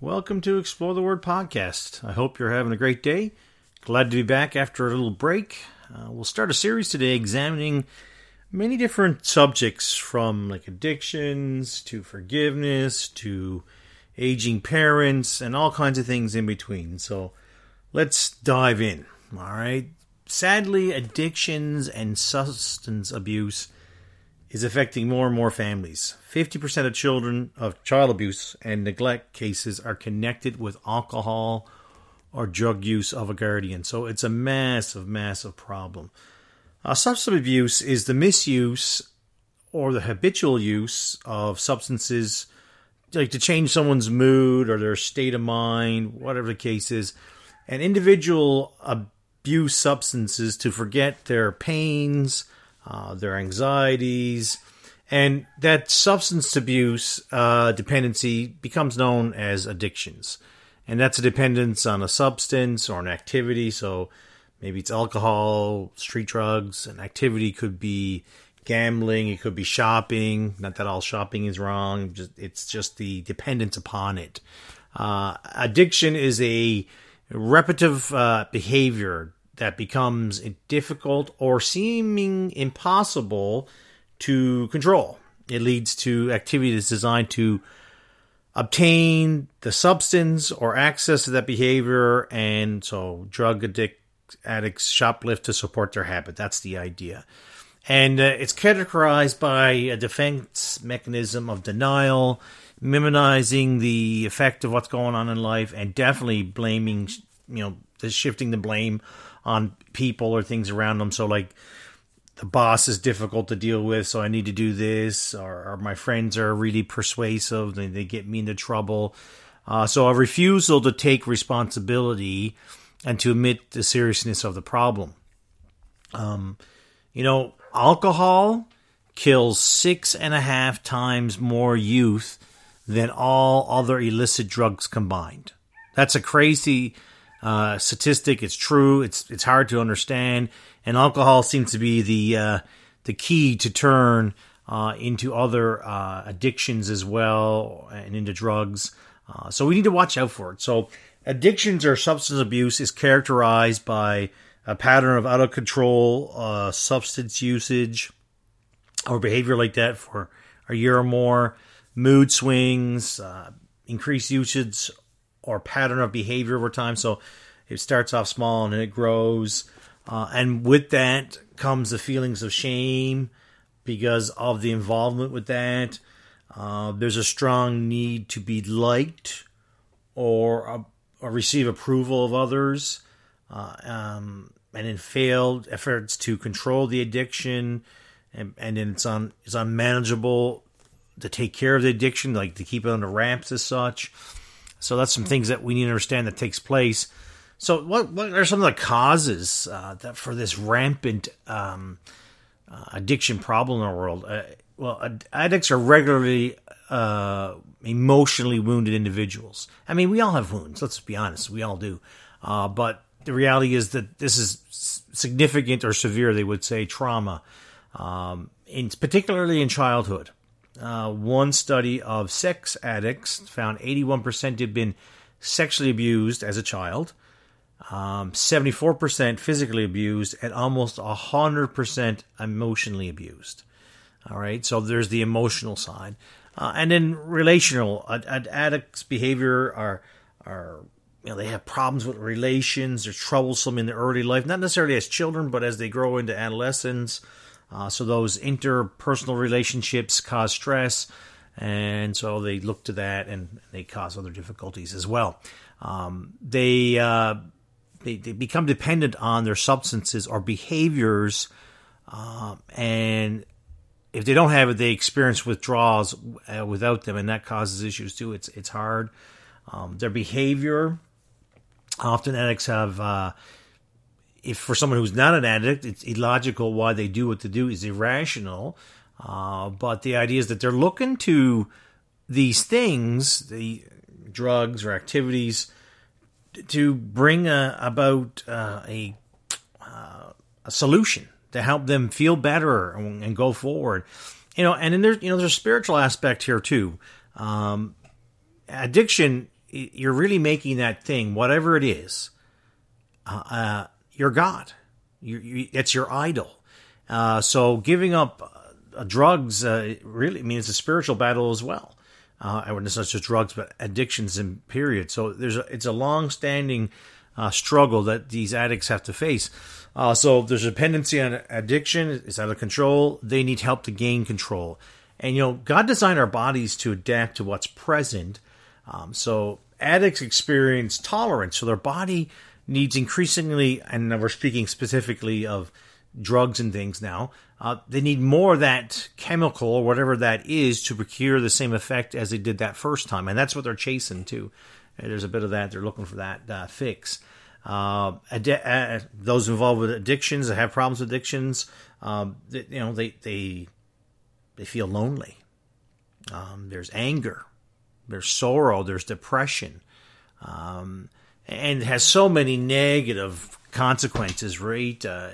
Welcome to Explore the Word podcast. I hope you're having a great day. Glad to be back after a little break. Uh, we'll start a series today examining many different subjects from like addictions to forgiveness to aging parents and all kinds of things in between. So let's dive in. All right. Sadly, addictions and substance abuse is affecting more and more families. 50% of children of child abuse and neglect cases are connected with alcohol or drug use of a guardian. So it's a massive, massive problem. Uh, substance abuse is the misuse or the habitual use of substances like to change someone's mood or their state of mind, whatever the case is. An individual abuse substances to forget their pains, uh, their anxieties, and that substance abuse uh, dependency becomes known as addictions. And that's a dependence on a substance or an activity. So maybe it's alcohol, street drugs. An activity could be gambling, it could be shopping. Not that all shopping is wrong, it's just the dependence upon it. Uh, addiction is a repetitive uh, behavior that becomes difficult or seeming impossible to control. It leads to activity that's designed to obtain the substance or access to that behavior, and so drug addict, addicts shoplift to support their habit. That's the idea. And uh, it's characterized by a defense mechanism of denial, minimizing the effect of what's going on in life, and definitely blaming, you know, shifting the blame on people or things around them. So like the boss is difficult to deal with, so I need to do this, or, or my friends are really persuasive, and they get me into trouble. Uh, so a refusal to take responsibility and to admit the seriousness of the problem. Um, you know, alcohol kills six and a half times more youth than all other illicit drugs combined. That's a crazy uh, statistic. It's true. It's it's hard to understand, and alcohol seems to be the uh, the key to turn uh, into other uh, addictions as well, and into drugs. Uh, so we need to watch out for it. So addictions or substance abuse is characterized by a pattern of out of control uh, substance usage or behavior like that for a year or more, mood swings, increased usage or pattern of behavior over time. So it starts off small and it grows. Uh, and with that comes the feelings of shame because of the involvement with that. Uh, there's a strong need to be liked or, uh, or receive approval of others. Uh, um, and in failed efforts to control the addiction, and, and then it's on it's unmanageable to take care of the addiction, like to keep it under wraps as such. So that's some things that we need to understand that takes place. So what what are some of the causes uh, that for this rampant um, uh, addiction problem in the world? Uh, well, addicts are regularly uh, emotionally wounded individuals. I mean, we all have wounds. Let's be honest, we all do. Uh, but the reality is that this is significant or severe. They would say trauma, um, in, particularly in childhood. Uh, one study of sex addicts found 81% had been sexually abused as a child, um, 74% physically abused, and almost 100% emotionally abused. All right, so there's the emotional side. Uh, and then relational, ad- addicts' behavior are, are you know, they have problems with relations, they're troublesome in their early life, not necessarily as children, but as they grow into adolescence. Uh, so those interpersonal relationships cause stress, and so they look to that, and they cause other difficulties as well. Um, they, uh, they, they become dependent on their substances or behaviors, uh, and if they don't have it, they experience withdrawals uh, without them, and that causes issues too. It's it's hard. Um, their behavior, often addicts have uh, if for someone who's not an addict, it's illogical why they do what they do is irrational. Uh, but the idea is that they're looking to these things, the drugs or activities, to bring a, about uh, a uh, a solution to help them feel better and, and, go forward. You know, and then there's you know there's a spiritual aspect here too. Um, addiction you're really making that thing, whatever it is, uh, uh, your God. You, you, it's your idol. Uh, so giving up uh, drugs uh, really I mean it's a spiritual battle as well. Uh, and it's not just drugs, but addictions and period. So there's a, it's a long standing uh, struggle that these addicts have to face. Uh, so there's a dependency on addiction; it's out of control. They need help to gain control. And you know, God designed our bodies to adapt to what's present. Um, so addicts experience tolerance, so their body needs increasingly, and we're speaking specifically of drugs and things now. Uh, they need more that chemical or whatever that is to procure the same effect as they did that first time, and that's what they're chasing too. There's a bit of that; they're looking for that uh, fix. Uh, uh, those involved with addictions, that have problems with addictions, um, they, you know, they they they feel lonely. Um, there's anger, there's sorrow, there's depression, um, and has so many negative consequences. Right? Uh,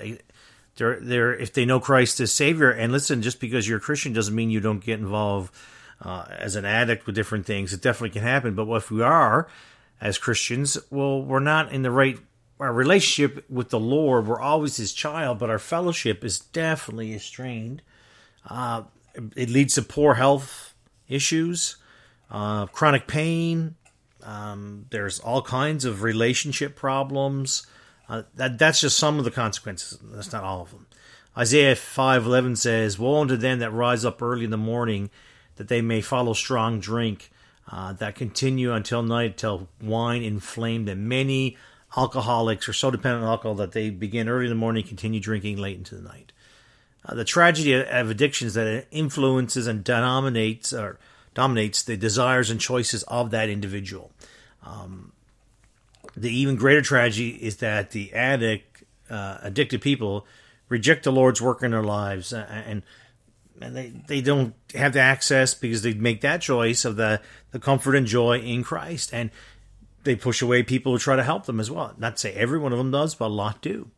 they're, they're, if they know Christ as Savior, and listen, just because you're a Christian doesn't mean you don't get involved uh, as an addict with different things. It definitely can happen. But if we are as Christians, well, we're not in the right our relationship with the Lord. We're always His child, but our fellowship is definitely strained. Uh, it leads to poor health issues, uh, chronic pain. Um, there's all kinds of relationship problems. Uh, that that's just some of the consequences. That's not all of them. Isaiah five eleven says, "Woe unto them that rise up early in the morning, that they may follow strong drink, uh, that continue until night, till wine inflamed, them." many alcoholics are so dependent on alcohol that they begin early in the morning, continue drinking late into the night." Uh, the tragedy of addiction is that it influences and dominates or dominates the desires and choices of that individual. Um, the even greater tragedy is that the addict, uh, addicted people, reject the Lord's work in their lives, uh, and and they, they don't have the access because they make that choice of the, the comfort and joy in Christ, and they push away people who try to help them as well. Not to say every one of them does, but a lot do.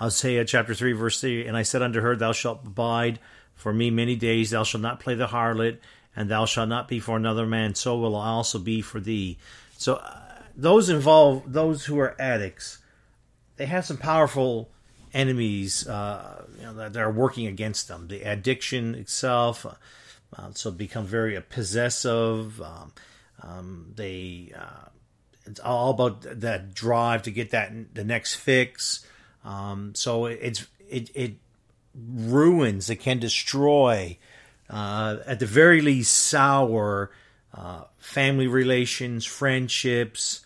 Isaiah chapter 3, verse 3 And I said unto her, Thou shalt abide for me many days, thou shalt not play the harlot, and thou shalt not be for another man, so will I also be for thee. So, uh, those involved, those who are addicts, they have some powerful enemies uh, you know, that are working against them. The addiction itself, uh, uh so become very possessive. Um, um, they uh, it's all about that drive to get that the next fix. Um, so it's it it ruins. It can destroy. Uh, at the very least, sour uh, family relations, friendships,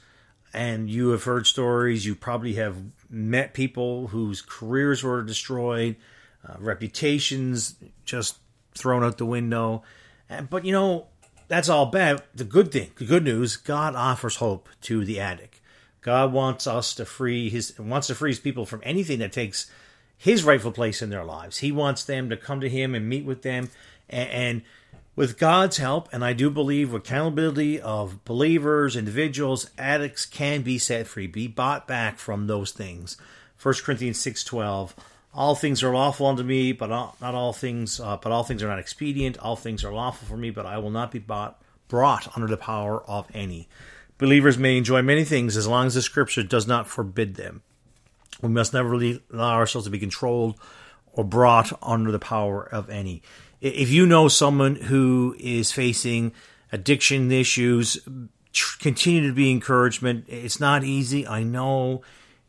and you have heard stories. You probably have met people whose careers were destroyed, uh, reputations just thrown out the window. And, but you know, that's all bad. The good thing, the good news, God offers hope to the addict. God wants us to free his wants to free his people from anything that takes his rightful place in their lives. He wants them to come to him and meet with them and, and with God's help, and I do believe with accountability of believers, individuals, addicts can be set free, be bought back from those things. 1 Corinthians 6.12 All things are lawful unto me, but not all things, uh, but all things are not expedient. All things are lawful for me, but I will not be bought, brought under the power of any. Believers may enjoy many things as long as the Scripture does not forbid them. We must never allow ourselves to be controlled or brought under the power of any if you know someone who is facing addiction issues, continue to be encouragement. It's not easy, I know.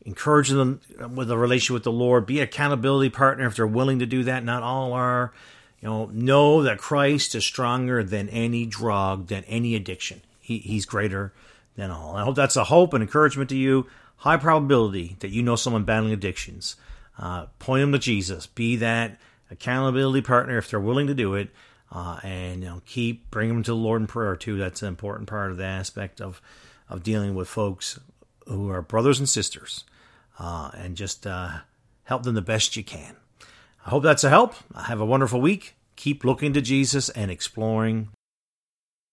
Encourage them with a relationship with the Lord. Be accountability partner if they're willing to do that. Not all are. You know, know that Christ is stronger than any drug, than any addiction. He, he's greater than all. I hope that's a hope and encouragement to you. High probability that you know someone battling addictions. Uh, point them to Jesus. Be that accountability partner if they're willing to do it, uh, and you know keep bring them to the Lord in prayer too. That's an important part of the aspect of of dealing with folks who are brothers and sisters, uh, and just uh, help them the best you can. I hope that's a help. Have a wonderful week. Keep looking to Jesus and exploring